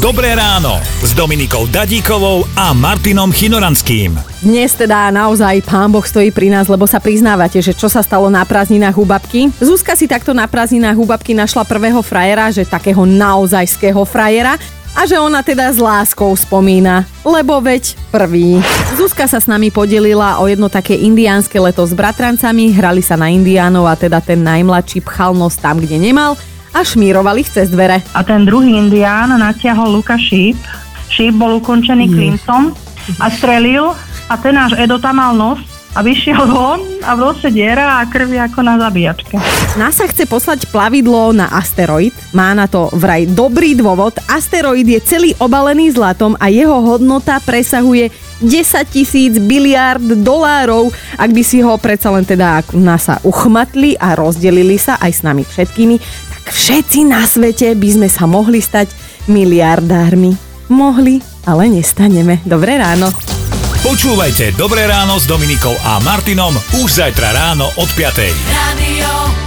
Dobré ráno s Dominikou Dadíkovou a Martinom Chinoranským. Dnes teda naozaj pán Boh stojí pri nás, lebo sa priznávate, že čo sa stalo na prázdninách u babky. Zuzka si takto na prázdninách u babky našla prvého frajera, že takého naozajského frajera a že ona teda s láskou spomína, lebo veď prvý. Zuzka sa s nami podelila o jedno také indiánske leto s bratrancami, hrali sa na indiánov a teda ten najmladší pchal nos tam, kde nemal a šmírovali ich cez dvere. A ten druhý indián natiahol Luka šíp. Šíp bol ukončený mm. klincom a strelil a ten náš Edo tam mal nos a vyšiel von a v nose diera a krvi ako na zabíjačke. NASA chce poslať plavidlo na asteroid. Má na to vraj dobrý dôvod. Asteroid je celý obalený zlatom a jeho hodnota presahuje 10 tisíc biliárd dolárov. Ak by si ho predsa len teda NASA uchmatli a rozdelili sa aj s nami všetkými, všetci na svete by sme sa mohli stať miliardármi. Mohli, ale nestaneme. Dobré ráno. Počúvajte Dobré ráno s Dominikou a Martinom už zajtra ráno od 5. Radio